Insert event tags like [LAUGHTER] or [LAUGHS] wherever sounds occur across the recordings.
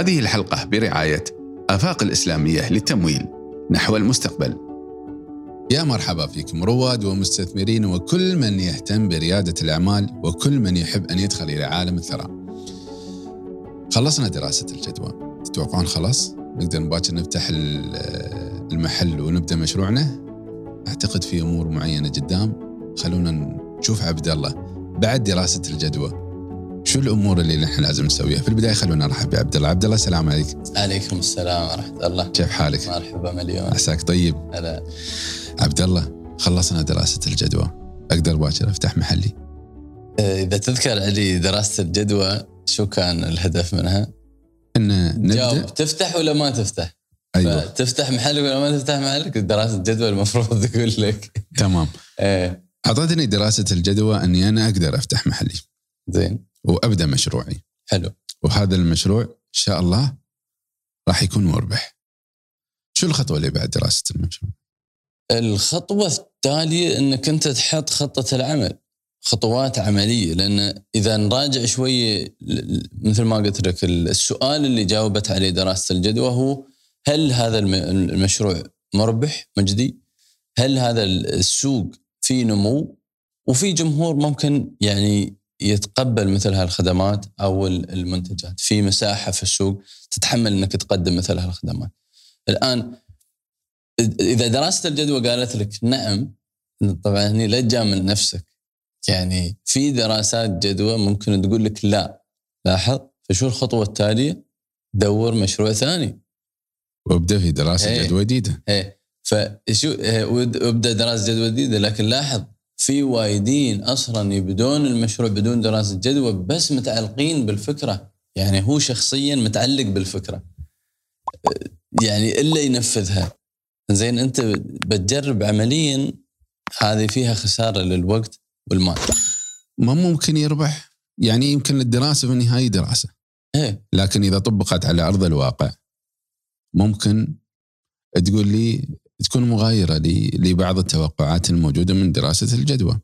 هذه الحلقة برعاية آفاق الإسلامية للتمويل نحو المستقبل. يا مرحبا فيكم رواد ومستثمرين وكل من يهتم بريادة الأعمال وكل من يحب أن يدخل إلى عالم الثراء. خلصنا دراسة الجدوى. تتوقعون خلاص؟ نقدر باكر نفتح المحل ونبدأ مشروعنا؟ أعتقد في أمور معينة قدام. خلونا نشوف عبد الله بعد دراسة الجدوى. شو الأمور اللي نحن لازم نسويها؟ في البداية خلونا نرحب بعبد الله، عبد الله السلام عليكم. عليكم السلام ورحمة الله. كيف حالك؟ مرحبا مليون. عساك طيب. هلا. عبد الله خلصنا دراسة الجدوى، أقدر باكر أفتح محلي؟ آه، إذا تذكر علي دراسة الجدوى شو كان الهدف منها؟ إن نبدأ جاوب تفتح ولا ما تفتح؟ أيوه تفتح محلك ولا ما تفتح محلك؟ دراسة الجدوى المفروض تقول لك. تمام. إيه أعطتني دراسة الجدوى إني أنا أقدر أفتح محلي. زين. وأبدأ مشروعي حلو وهذا المشروع إن شاء الله راح يكون مربح شو الخطوة اللي بعد دراسة المشروع الخطوة التالية إنك أنت تحط خطة العمل خطوات عملية لأن إذا نراجع شوية مثل ما قلت لك السؤال اللي جاوبت عليه دراسة الجدوى هو هل هذا المشروع مربح مجدي؟ هل هذا السوق فيه نمو؟ وفي جمهور ممكن يعني يتقبل مثل هالخدمات أو المنتجات. في مساحة في السوق تتحمل إنك تقدم مثل هالخدمات. الآن إذا دراسه الجدوى قالت لك نعم طبعا هني لا تجامل نفسك. يعني في دراسات جدوى ممكن تقول لك لا. لاحظ فشو الخطوة التالية؟ دور مشروع ثاني. وابدأ في دراسة إيه. جدوى جديدة. إيه. فشو إيه، وابدأ دراسة جدوى جديدة. لكن لاحظ في وايدين أصلا يبدون المشروع بدون دراسة جدوى بس متعلقين بالفكرة. يعني هو شخصيا متعلق بالفكرة. يعني إلا ينفذها. زين أنت بتجرب عمليا هذه فيها خسارة للوقت والمال. ما ممكن يربح. يعني يمكن الدراسة في النهاية دراسة. إيه. لكن إذا طبقت على أرض الواقع ممكن تقول لي تكون مغايرة لبعض التوقعات الموجودة من دراسة الجدوى.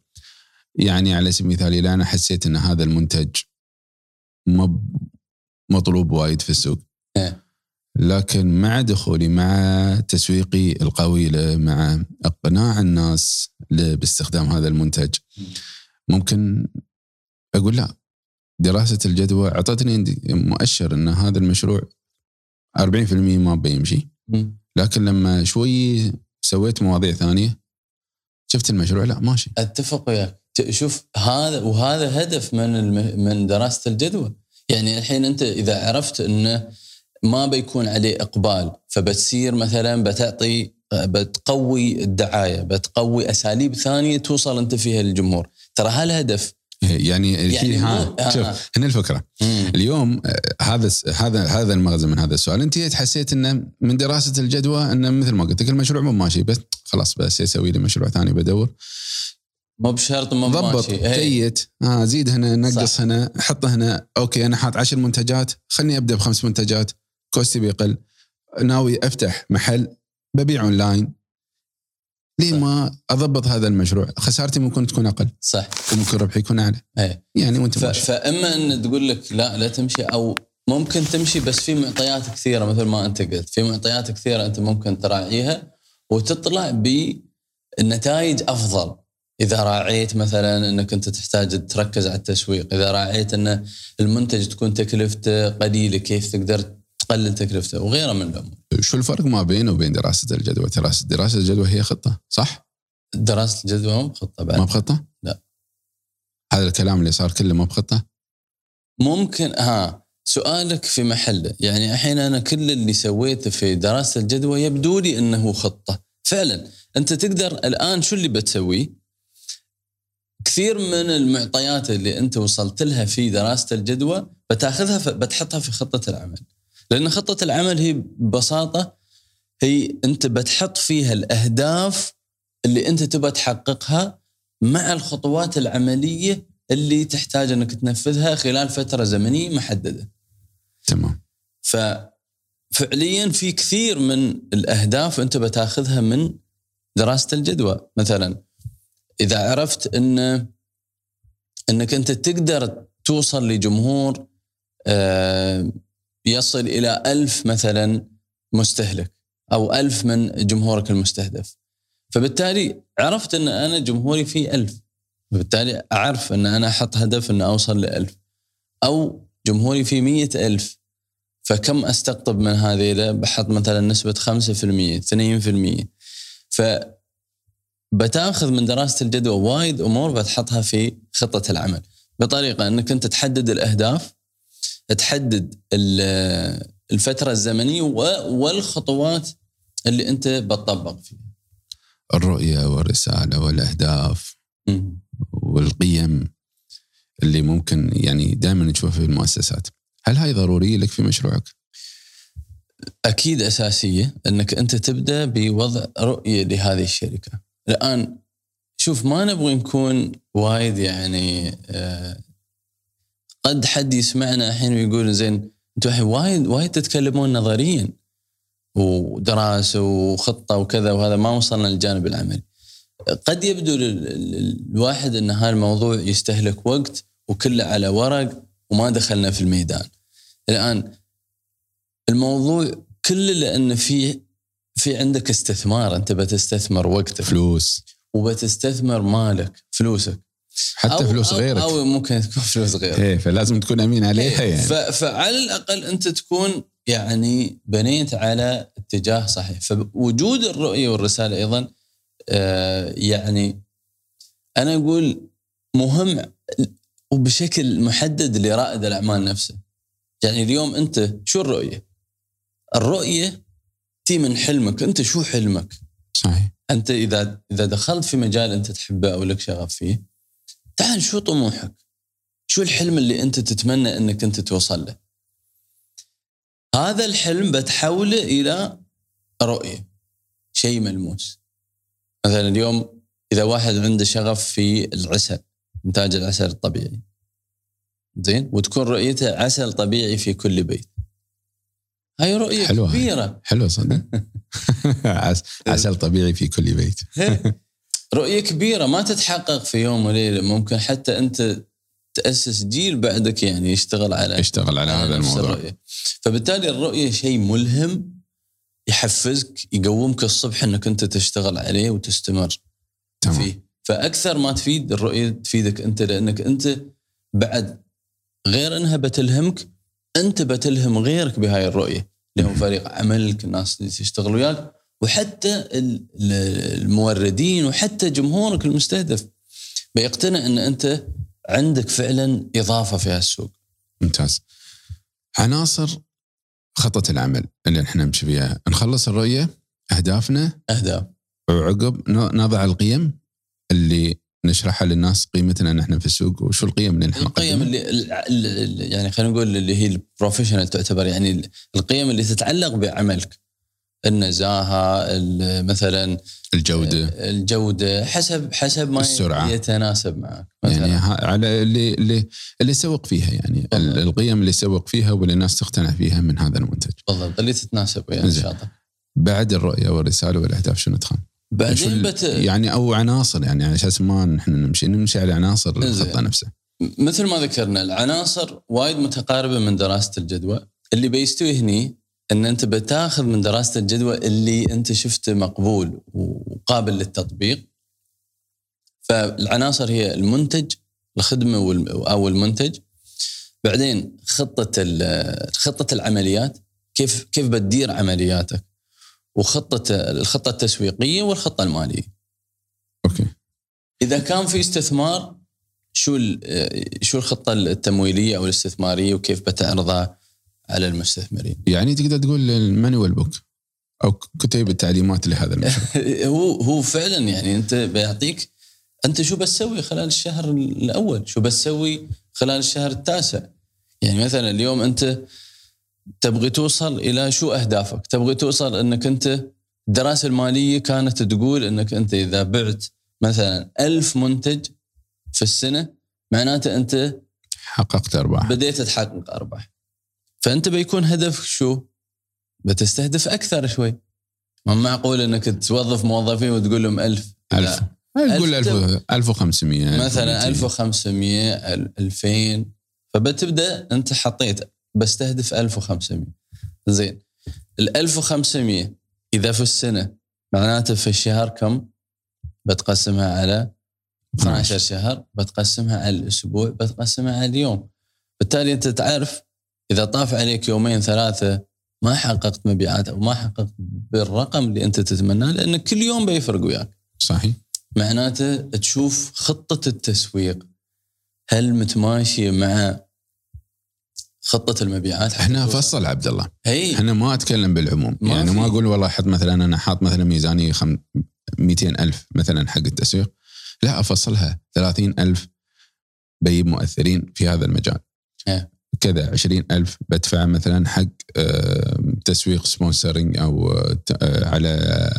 يعني على سبيل المثال اذا أنا حسيت إن هذا المنتج مطلوب وايد في السوق. إيه. لكن مع دخولي مع تسويقي القوي له مع اقناع الناس باستخدام هذا المنتج ممكن أقول لا دراسة الجدوى أعطتني مؤشر إن هذا المشروع 40% ما بيمشي لكن لما شوي سويت مواضيع ثانية شفت المشروع لا ماشي. أتفق وياك. شوف هذا وهذا هدف من الم... من دراسة الجدوى يعني الحين أنت إذا عرفت إنه ما بيكون عليه إقبال فبتصير مثلا بتعطي بتقوي الدعاية بتقوي أساليب ثانية توصل أنت فيها للجمهور. ترى هالهدف يعني, يعني ها شوف هنا الفكرة. مم. اليوم آه، هذا هذا هذا المغزى من هذا السؤال. أنت حسيت إنه من دراسة الجدوى إنه مثل ما قلت لك المشروع مو ماشي بس خلاص بس يسوي لي مشروع ثاني بدور. مو بشرط مو ضبط كيت آه زيد هنا نقص صح. هنا حط هنا. okay أنا حاط عشر منتجات خلني أبدأ بخمس منتجات. cost ي بيقل. ناوي أفتح محل ببيع أونلاين. ليه ما أضبط هذا المشروع؟ خسارتي ممكن تكون أقل. صح. وممكن ربحي يكون أعلى. إيه. يعني وأنت ف... ماشي. فإما إن تقول لك لا لا تمشي أو ممكن تمشي بس في معطيات كثيرة مثل ما أنت قلت. في معطيات كثيرة أنت ممكن تراعيها وتطلع بنتائج أفضل. إذا راعيت مثلا إنك أنت تحتاج تركز على التسويق إذا راعيت إن المنتج تكون تكلفته قليلة كيف تقدر تقلل تكلفته وغيره من الأمور. شو الفرق ما بينه وبين دراسة الجدوى؟ دراسه دراسة الجدوى هي خطة صح؟ دراسة الجدوى مو بخطة بعد ما بخطة؟ لا هذا الكلام اللي صار كله ما بخطة؟ ممكن ها سؤالك في محله يعني الحين أنا كل اللي سويته في دراسة الجدوى يبدو لي إنه خطة فعلا أنت تقدر الآن شو اللي بتسويه كثير من المعطيات اللي أنت وصلت لها في دراسة الجدوى بتاخذها بتحطها في خطة العمل لأن خطة العمل هي ببساطة هي أنت بتحط فيها الأهداف اللي أنت تبغى تحققها مع الخطوات العملية اللي تحتاج أنك تنفذها خلال فترة زمنية محددة. تمام. ففعليا في كثير من الأهداف أنت بتاخذها من دراسة الجدوى، مثلا إذا عرفت إن إنك أنت تقدر توصل لجمهور آه يصل إلى ألف مثلا مستهلك أو ألف من جمهورك المستهدف. فبالتالي عرفت أن أنا جمهوري فيه ألف. فبالتالي أعرف أن أنا أحط هدف أن أوصل لألف. أو جمهوري فيه مية ألف. فكم أستقطب من هذه بحط مثلا نسبة 5% 2% ف بتاخذ من دراسة الجدوى وايد أمور بتحطها في خطة العمل. بطريقة أنك أنت تحدد الأهداف تحدد الفترة الزمنية والخطوات اللي أنت بتطبق فيها. الرؤية والرسالة والأهداف والقيم اللي ممكن يعني دائما نشوفها في المؤسسات. هل هاي ضرورية لك في مشروعك؟ أكيد أساسية إنك أنت تبدأ بوضع رؤية لهذه الشركة. الآن شوف ما نبغى نكون وايد يعني آه، قد حد يسمعنا الحين ويقول زين أنتم الحين وايد وايد تتكلمون نظريا ودراسة وخطة وكذا وهذا ما وصلنا للجانب العملي. قد يبدو الواحد إن هذا الموضوع يستهلك وقت وكله على ورق وما دخلنا في الميدان. الآن الموضوع كله لأن في في عندك استثمار أنت بتستثمر وقتك فلوس وبتستثمر مالك فلوسك حتى أو فلوس غيرك. أو ممكن تكون فلوس غيرك. إيه فلازم تكون أمين عليها يعني. فعلى الأقل أنت تكون يعني بنيت على اتجاه صحيح. فوجود الرؤية والرسالة أيضا آه يعني أنا أقول مهم وبشكل محدد لرائد الأعمال نفسه. يعني اليوم أنت شو الرؤية؟ الرؤية تي من حلمك. أنت شو حلمك؟ صحيح. أنت اذا إذا دخلت في مجال أنت تحبه أو لك شغف فيه تعال شو طموحك؟ شو الحلم اللي أنت تتمنى أنك أنت توصل له؟ هذا الحلم بتحوله إلى رؤية شيء ملموس. مثلا اليوم إذا واحد عنده شغف في العسل إنتاج العسل الطبيعي. زين؟ وتكون رؤيته عسل طبيعي في كل بيت. هاي رؤية حلوة كبيرة. حلوة صدق. [LAUGHS] عسل طبيعي في كل بيت. [LAUGHS] رؤية كبيرة ما تتحقق في يوم وليلة. ممكن حتى أنت تأسس جيل بعدك يعني يشتغل على يشتغل على, على هذا الموضوع. الرؤية. فبالتالي الرؤية شيء ملهم يحفزك يقومك الصبح إنك أنت تشتغل عليه وتستمر تمام. فيه. فأكثر ما تفيد الرؤية تفيدك أنت لأنك أنت بعد غير إنها بتلهمك أنت بتلهم غيرك بهاي الرؤية. اللي هم فريق عملك الناس اللي تشتغل وياك وحتى الموردين وحتى جمهورك المستهدف بيقتنع إن أنت عندك فعلا إضافة في هالسوق. ممتاز. عناصر خطة العمل اللي إحنا نمشي فيها، نخلص الرؤية أهدافنا أهداف وعقب نضع القيم اللي نشرحها للناس قيمتنا نحن في السوق وشو القيم اللي نحن القيم اللي يعني خلينا نقول اللي هي البروفيشنال تعتبر يعني القيم اللي تتعلق بعملك النزاهة مثلا الجودة. الجودة حسب حسب ما السرعة. يتناسب معك. مثلا. يعني على اللي اللي اللي يسوق فيها يعني بالضبط. القيم اللي يسوق فيها واللي الناس تقتنع فيها من هذا المنتج. بالضبط اللي تتناسب يعني إن شاء الله. بعد الرؤية والرسالة والأهداف شو ندخل؟ بعدين بت... يعني أو عناصر يعني على أساس ما نحن نمشي نمشي على عناصر الخطة نفسها. مثل ما ذكرنا العناصر وايد متقاربة من دراسة الجدوى. اللي بيستوي هني إن أنت بتاخذ من دراسة الجدوى اللي أنت شفته مقبول وقابل للتطبيق فالعناصر هي المنتج الخدمة أو المنتج بعدين خطة خطة العمليات كيف كيف بتدير عملياتك وخطة الخطة التسويقية والخطة المالية. okay. إذا كان في استثمار شو شو الخطة التمويلية أو الاستثمارية وكيف بتعرضها على المستثمرين؟ يعني تقدر تقول ال manual book أو كتيب التعليمات لهذا المشروع. [LAUGHS] هو هو فعلا يعني أنت بيعطيك أنت شو بتسوي خلال الشهر الأول؟ شو بتسوي خلال الشهر التاسع؟ يعني مثلا اليوم أنت تبغي توصل إلى شو أهدافك؟ تبغي توصل إنك أنت الدراسة المالية كانت تقول إنك أنت إذا بعت مثلا ألف منتج في السنة معناته أنت حققت أرباح بديت تحقق أرباح فأنت بيكون هدفك شو؟ بتستهدف أكثر شوي. ما معقول إنك توظف موظفين وتقول لهم 1000 1000 تقول 1500 مثلا 1500 2000 فبتبدأ أنت حطيت بستهدف 1500 زين. ال 1500 إذا في السنة معناته في الشهر كم؟ بتقسمها على 12 شهر بتقسمها على الأسبوع بتقسمها على اليوم. بالتالي أنت تعرف إذا طاف عليك يومين ثلاثة ما حققت مبيعات أو ما حققت بالرقم اللي أنت تتمناه لأن كل يوم بيفرق وياك. صحيح. معناته تشوف خطة التسويق. هل متماشيه مع خطة المبيعات؟ إحنا فصل عبد الله. هي. إحنا ما أتكلم بالعموم. ما يعني في. ما أقول والله حط مثلا أنا حاط مثلا ميزانية خم... 200 ألف مثلا حق التسويق. لا أفصلها. 30 ألف بجيب مؤثرين في هذا المجال. كذا 20 ألف بدفع مثلا حق آه، تسويق sponsoring أو آه، آه، على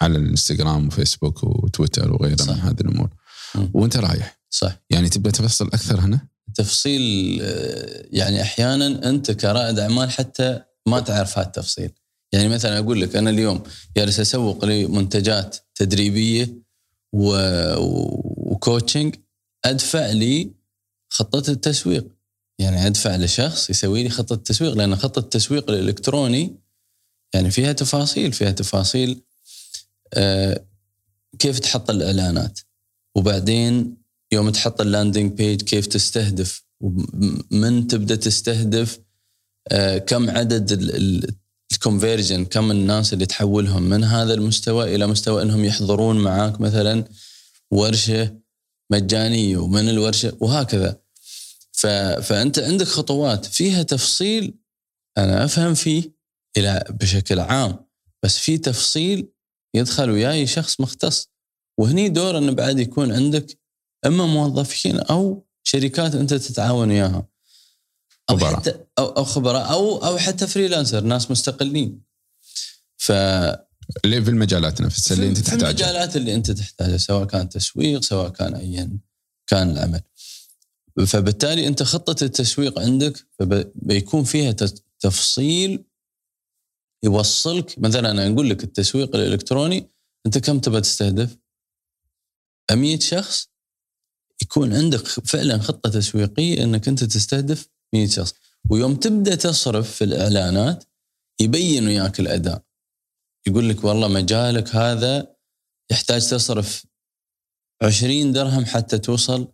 على الإنستغرام وفيسبوك وتويتر وغيرها صح. من هذه الأمور. مم. وأنت رايح؟ صح. يعني تبدا تفصل أكثر هنا؟ تفصيل يعني أحيانا أنت كرائد أعمال حتى ما تعرف هالتفصيل يعني مثلا أقول لك أنا اليوم جالس أسوق لمنتجات تدريبية و... و coaching أدفع لي خطة التسويق. يعني أدفع لشخص يسوي لي خطة تسويق لأن خطة التسويق الإلكتروني يعني فيها تفاصيل فيها تفاصيل آه، كيف تحط الإعلانات وبعدين يوم تحط ال landing page كيف تستهدف من تبدأ تستهدف آه، كم عدد ال conversion كم الناس اللي تحولهم من هذا المستوى إلى مستوى إنهم يحضرون معاك مثلا ورشة مجانية ومن الورشة وهكذا. فأنت عندك خطوات فيها تفصيل أنا أفهم فيه إلى بشكل عام بس في تفصيل يدخل وياي شخص مختص. وهني دور إنه بعد يكون عندك أما موظفين أو شركات أنت تتعاون وياها. أو خبراء. حتى أو أو خبراء أو أو حتى فريلانسر ناس مستقلين. ف اللي في المجالات نفسها اللي أنت في تحتاجها. المجالات اللي أنت تحتاجها سواء كان تسويق سواء كان ايا كان العمل. فبالتالي أنت خطة التسويق عندك بيكون فيها تفصيل يوصلك. مثلا أنا أقول لك التسويق الإلكتروني أنت كم تبى تستهدف؟ 100 شخص؟ يكون عندك فعلا خطة تسويقية إنك أنت تستهدف 100 شخص. ويوم تبدأ تصرف في الإعلانات يبين وياك الأداء. يقول لك والله مجالك هذا يحتاج تصرف 20 درهم حتى توصل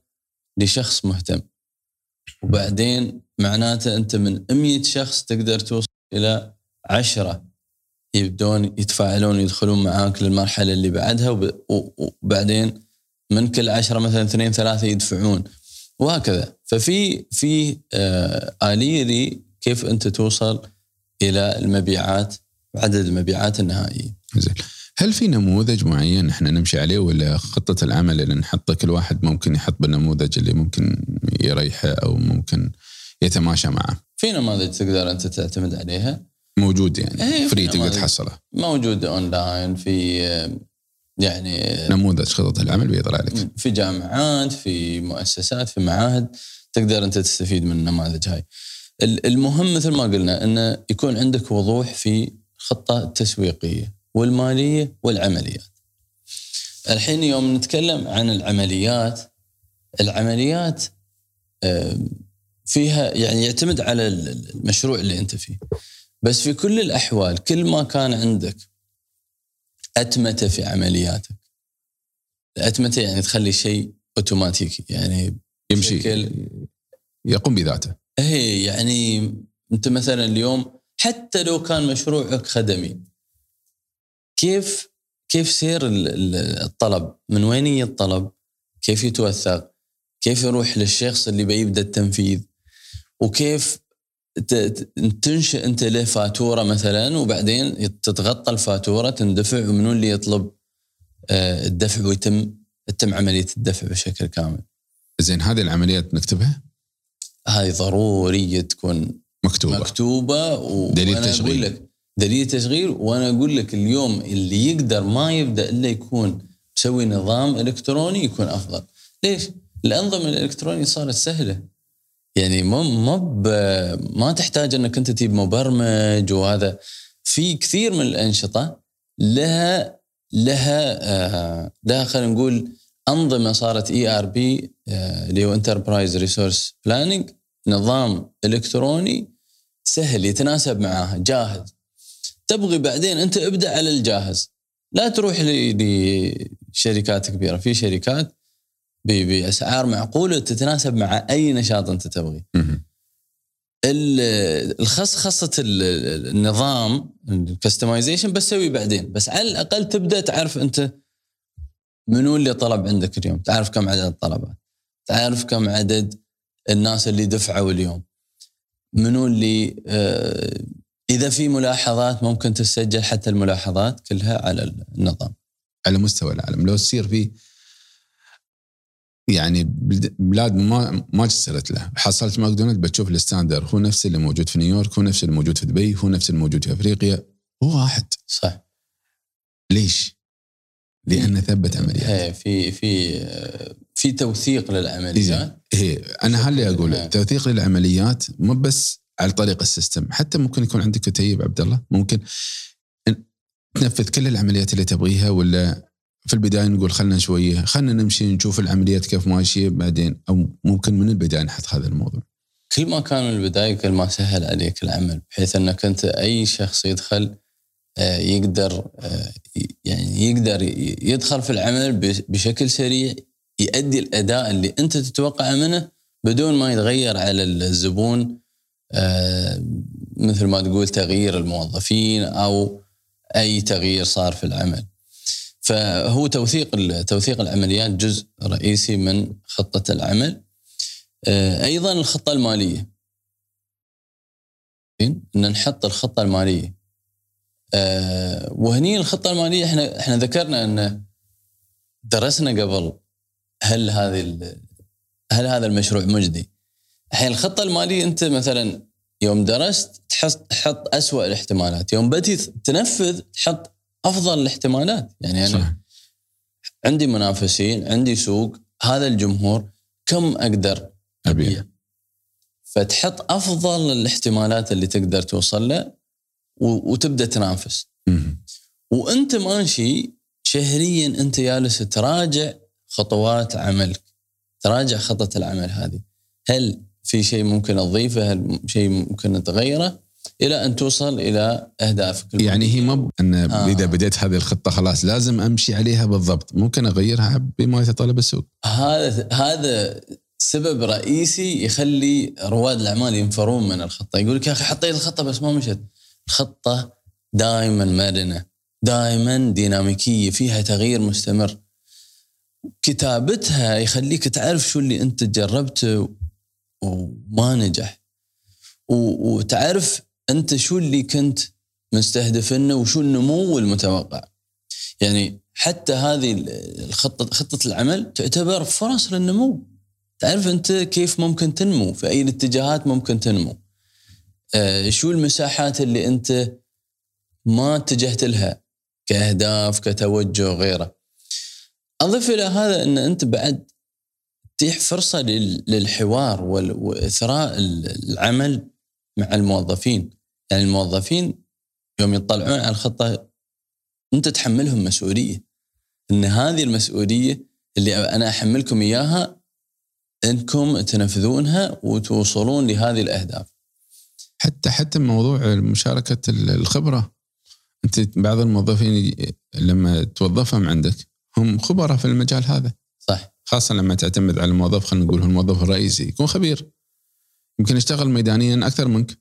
لشخص مهتم. وبعدين معناته أنت من 100 شخص تقدر توصل إلى 10 يبدون يتفاعلون يدخلون معاك للمرحلة اللي بعدها وبعدين من كل عشرة مثلا اثنين ثلاثة يدفعون. وهكذا. ففي في آه آلية لي كيف أنت توصل إلى المبيعات عدد المبيعات النهائية. زين. هل في نموذج معين إحنا نمشي عليه ولا خطة العمل اللي نحطه كل واحد ممكن يحط بالنموذج اللي ممكن يريحه أو ممكن يتماشى معه؟ في نماذج تقدر أنت تعتمد عليها؟ موجود يعني إيه، في free تقدر. تحصله. موجودة أونلاين في يعني نموذج خطة العمل بيطلع لك. في جامعات في مؤسسات في معاهد تقدر أنت تستفيد من النماذج هاي. ال- المهم مثل ما قلنا إنه يكون عندك وضوح في الخطه التسويقيه والمالية والعمليات. الحين يوم نتكلم عن العمليات العمليات فيها يعني يعتمد على ال- المشروع اللي أنت فيه. بس في كل الأحوال كل ما كان عندك أتمتة في عملياتك الأتمتة يعني تخلي شيء اوتوماتيكي يعني يمشي بشكل- يقوم بذاته. هي يعني أنت مثلا اليوم حتى لو كان مشروعك خدمي كيف كيف سير ال- ال- الطلب؟ من وين يجي الطلب؟ كيف يتوثق؟ كيف يروح للشخص اللي بيبدأ التنفيذ؟ وكيف تنشئ أنت له فاتورة مثلا وبعدين تتغطى الفاتورة تندفع ومنو اللي يطلب آه، الدفع ويتم تتم عملية الدفع بشكل كامل. زين هذه العمليات نكتبها؟ هاي ضروريه تكون مكتوبة. مكتوبة و... دليل تشغيل. دليل تشغيل وأنا أقول لك اليوم اللي يقدر ما يبدأ إلا يكون مسوي نظام إلكتروني يكون أفضل. ليش؟ الأنظمة الإلكترونية صارت سهلة. يعني ما ما ما تحتاج إنك أنت تجيب مبرمج وهذا في كثير من الأنشطة لها لها آه لها خلينا نقول أنظمة صارت ERP اللي هو enterprise resource planning نظام إلكتروني سهل يتناسب معاها جاهز تبغي بعدين أنت ابدأ على الجاهز. لا تروح لشركات كبيرة. في شركات بأسعار معقولة تتناسب مع أي نشاط أنت تبغيه. مهم. ال- الخص خاصة ال- النظام الكستمايزيشن بسوي بعدين. بس على الأقل تبدأ تعرف أنت منو اللي طلب عندك اليوم. تعرف كم عدد الطلبات. تعرف كم عدد الناس اللي دفعوا اليوم. منو اللي إذا في ملاحظات ممكن تسجل حتى الملاحظات كلها على النظام. على مستوى العالم. لو تصير في يعني بلاد ما ما جسرت له. حصلت ماكدونالد بتشوف ال standard هو نفس اللي موجود في نيويورك هو نفس اللي موجود في دبي هو نفس اللي موجود في أفريقيا. هو واحد. صح. ليش؟ لأنه ثبت عمليات. هي في في في توثيق للعمليات. هي أنا هاللي إيه. أقول توثيق للعمليات؟ مو بس على طريق ال system. حتى ممكن يكون عندك كتيب عبد الله ممكن تنفذ كل العمليات اللي تبغيها ولا في البداية نقول خلنا شوية خلنا نمشي نشوف العمليات كيف ماشية بعدين أو ممكن من البداية نحط هذا الموضوع. كل ما كان من البداية كل ما سهل عليك العمل بحيث إنك أنت أي شخص يدخل آه، يقدر آه، يعني يقدر يدخل في العمل بشكل سريع يؤدي الأداء اللي أنت تتوقعه منه بدون ما يتغير على الزبون مثل ما تقول تغيير الموظفين أو أي تغيير صار في العمل. فهو توثيق توثيق العمليات جزء رئيسي من خطة العمل. آه، أيضا الخطة المالية؟ إن نحط الخطة المالية آه، وهني الخطة المالية إحنا إحنا ذكرنا إن درسنا قبل هل هذه هل هذا المشروع مجدي؟ الحين الخطة المالية أنت مثلا يوم درست تحط تحط اسوء الاحتمالات، يوم بدي تنفذ تحط أفضل الاحتمالات، يعني أنا صح عندي منافسين، عندي سوق، هذا الجمهور كم أقدر ابي فتحط أفضل الاحتمالات اللي تقدر توصل له وتبدأ تنافس. وأنت ماشي شهريا أنت جالس تراجع خطوات عملك تراجع خطة العمل هذه. هل في شيء ممكن تضيفه هل شيء ممكن تغيره إلى أن توصل إلى أهدافك يعني هي ما أن آه. إذا بديت هذه الخطة خلاص لازم أمشي عليها بالضبط. ممكن أغيرها بما يتطلب السوق. هذا هذا سبب رئيسي يخلي رواد الأعمال ينفرون من الخطة. يقول لك يا أخي حطيت الخطة بس ما مشت الخطة دائما مرنه دائما ديناميكية فيها تغيير مستمر. كتابتها يخليك تعرف شو اللي أنت جربته وما نجح. وتعرف أنت شو اللي كنت مستهدفنه وشو النمو المتوقع. يعني حتى هذه الخطة خطة العمل تعتبر فرص للنمو. تعرف أنت كيف ممكن تنمو في أي الاتجاهات ممكن تنمو. آه شو المساحات اللي أنت ما اتجهت لها كأهداف كتوجه غيره. أضف إلى هذا أن أنت بعد تتيح فرصة لل- للحوار ال- العمل مع الموظفين. يعني الموظفين يوم يطلعون على الخطة أنت تحملهم مسؤولية. أن هذه المسؤولية اللي أنا أحملكم إياها أنكم تنفذونها وتوصلون لهذه الأهداف. حتى حتى موضوع مشاركة ال- الخبرة. أنت بعض الموظفين لما توظفهم عندك هم خبراء في المجال هذا. صح. خاصة لما تعتمد على الموظف خلينا نقول هو الموظف الرئيسي يكون خبير. يمكن يشتغل ميدانيا أكثر منك.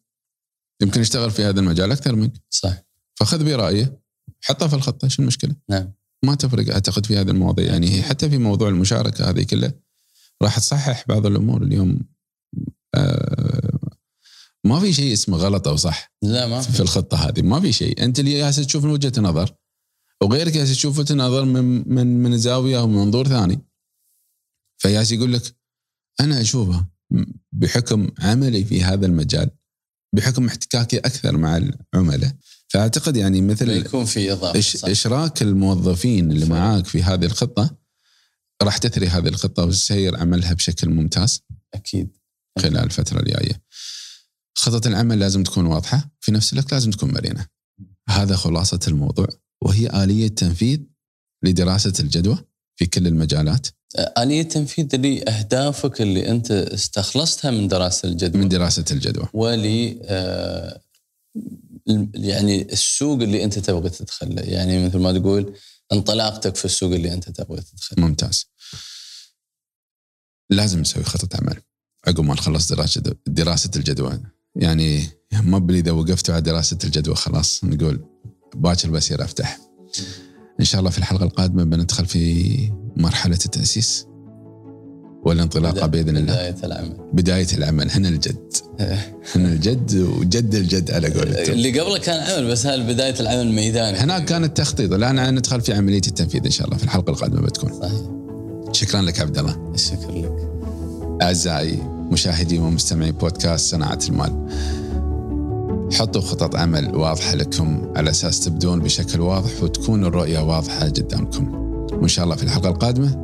يمكن يشتغل في هذا المجال أكثر منك. صح فخذ برأيه حطها في الخطة شو المشكلة؟ نعم. ما تفرق أعتقد في هذه المواضيع. يعني هي حتى في موضوع المشاركة هذه كلها راح تصحح بعض الأمور. اليوم آه ما في شيء اسمه غلط أو صح لا ما في. في الخطة هذه. ما في شيء. أنت اللي جالس تشوف من وجهة نظر وغيرك جالس يشوف وجهة نظر من من من زاوية أو من منظور ثاني. فجالس يقول لك أنا أشوفه بحكم عملي في هذا المجال بحكم احتكاكي أكثر مع العملاء فأعتقد يعني مثل يكون في إش صح. إشراك الموظفين اللي فعلا. معاك في هذه الخطة راح تثري هذه الخطة وتسير عملها بشكل ممتاز أكيد خلال الفترة الجاية. خطة العمل لازم تكون واضحة في نفس الوقت لازم تكون مرنة. هذا خلاصة الموضوع وهي آلية تنفيذ لدراسة الجدوى في كل المجالات؟ آلية تنفيذ لأهدافك اللي أنت استخلصتها من دراسة الجدوى. من دراسة الجدوى. ولي آه، يعني السوق اللي أنت تبغى تدخله يعني مثل ما تقول انطلاقتك في السوق اللي أنت تبغى تدخله ممتاز. لازم نسوي خطة عمل عقب ما نخلص دراسة دراسة الجدوى. يعني ما بلي إذا وقفت على دراسة الجدوى خلاص نقول باكر بصير أفتح. إن شاء الله في الحلقة القادمة بندخل في مرحلة التأسيس والانطلاقة بإذن الله. بداية العمل. بداية العمل. هنا الجد. [LAUGHS] هنا الجد وجد الجد على قولتهم. اللي قبله كان عمل بس هذا بداية العمل ميداني. هناك كان التخطيط الآن ندخل في عملية التنفيذ إن شاء الله في الحلقة القادمة بتكون. صحيح. شكرا لك عبد الله. الشكر لك. أعزائي مشاهدي ومستمعي بودكاست صناعة المال. حطوا خطط عمل واضحة لكم على أساس تبدون بشكل واضح وتكون الرؤية واضحة قدامكم. وإن شاء الله في الحلقة القادمة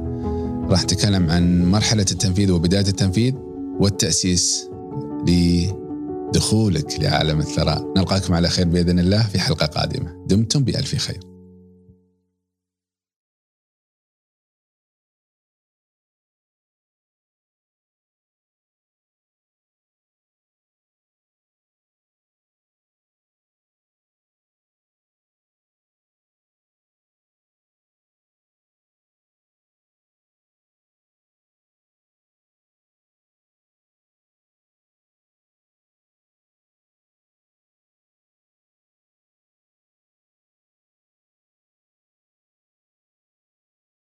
راح نتكلم عن مرحلة التنفيذ وبداية التنفيذ والتأسيس لدخولك لعالم الثراء. نلقاكم على خير بإذن الله في حلقة قادمة. دمتم بألف خير.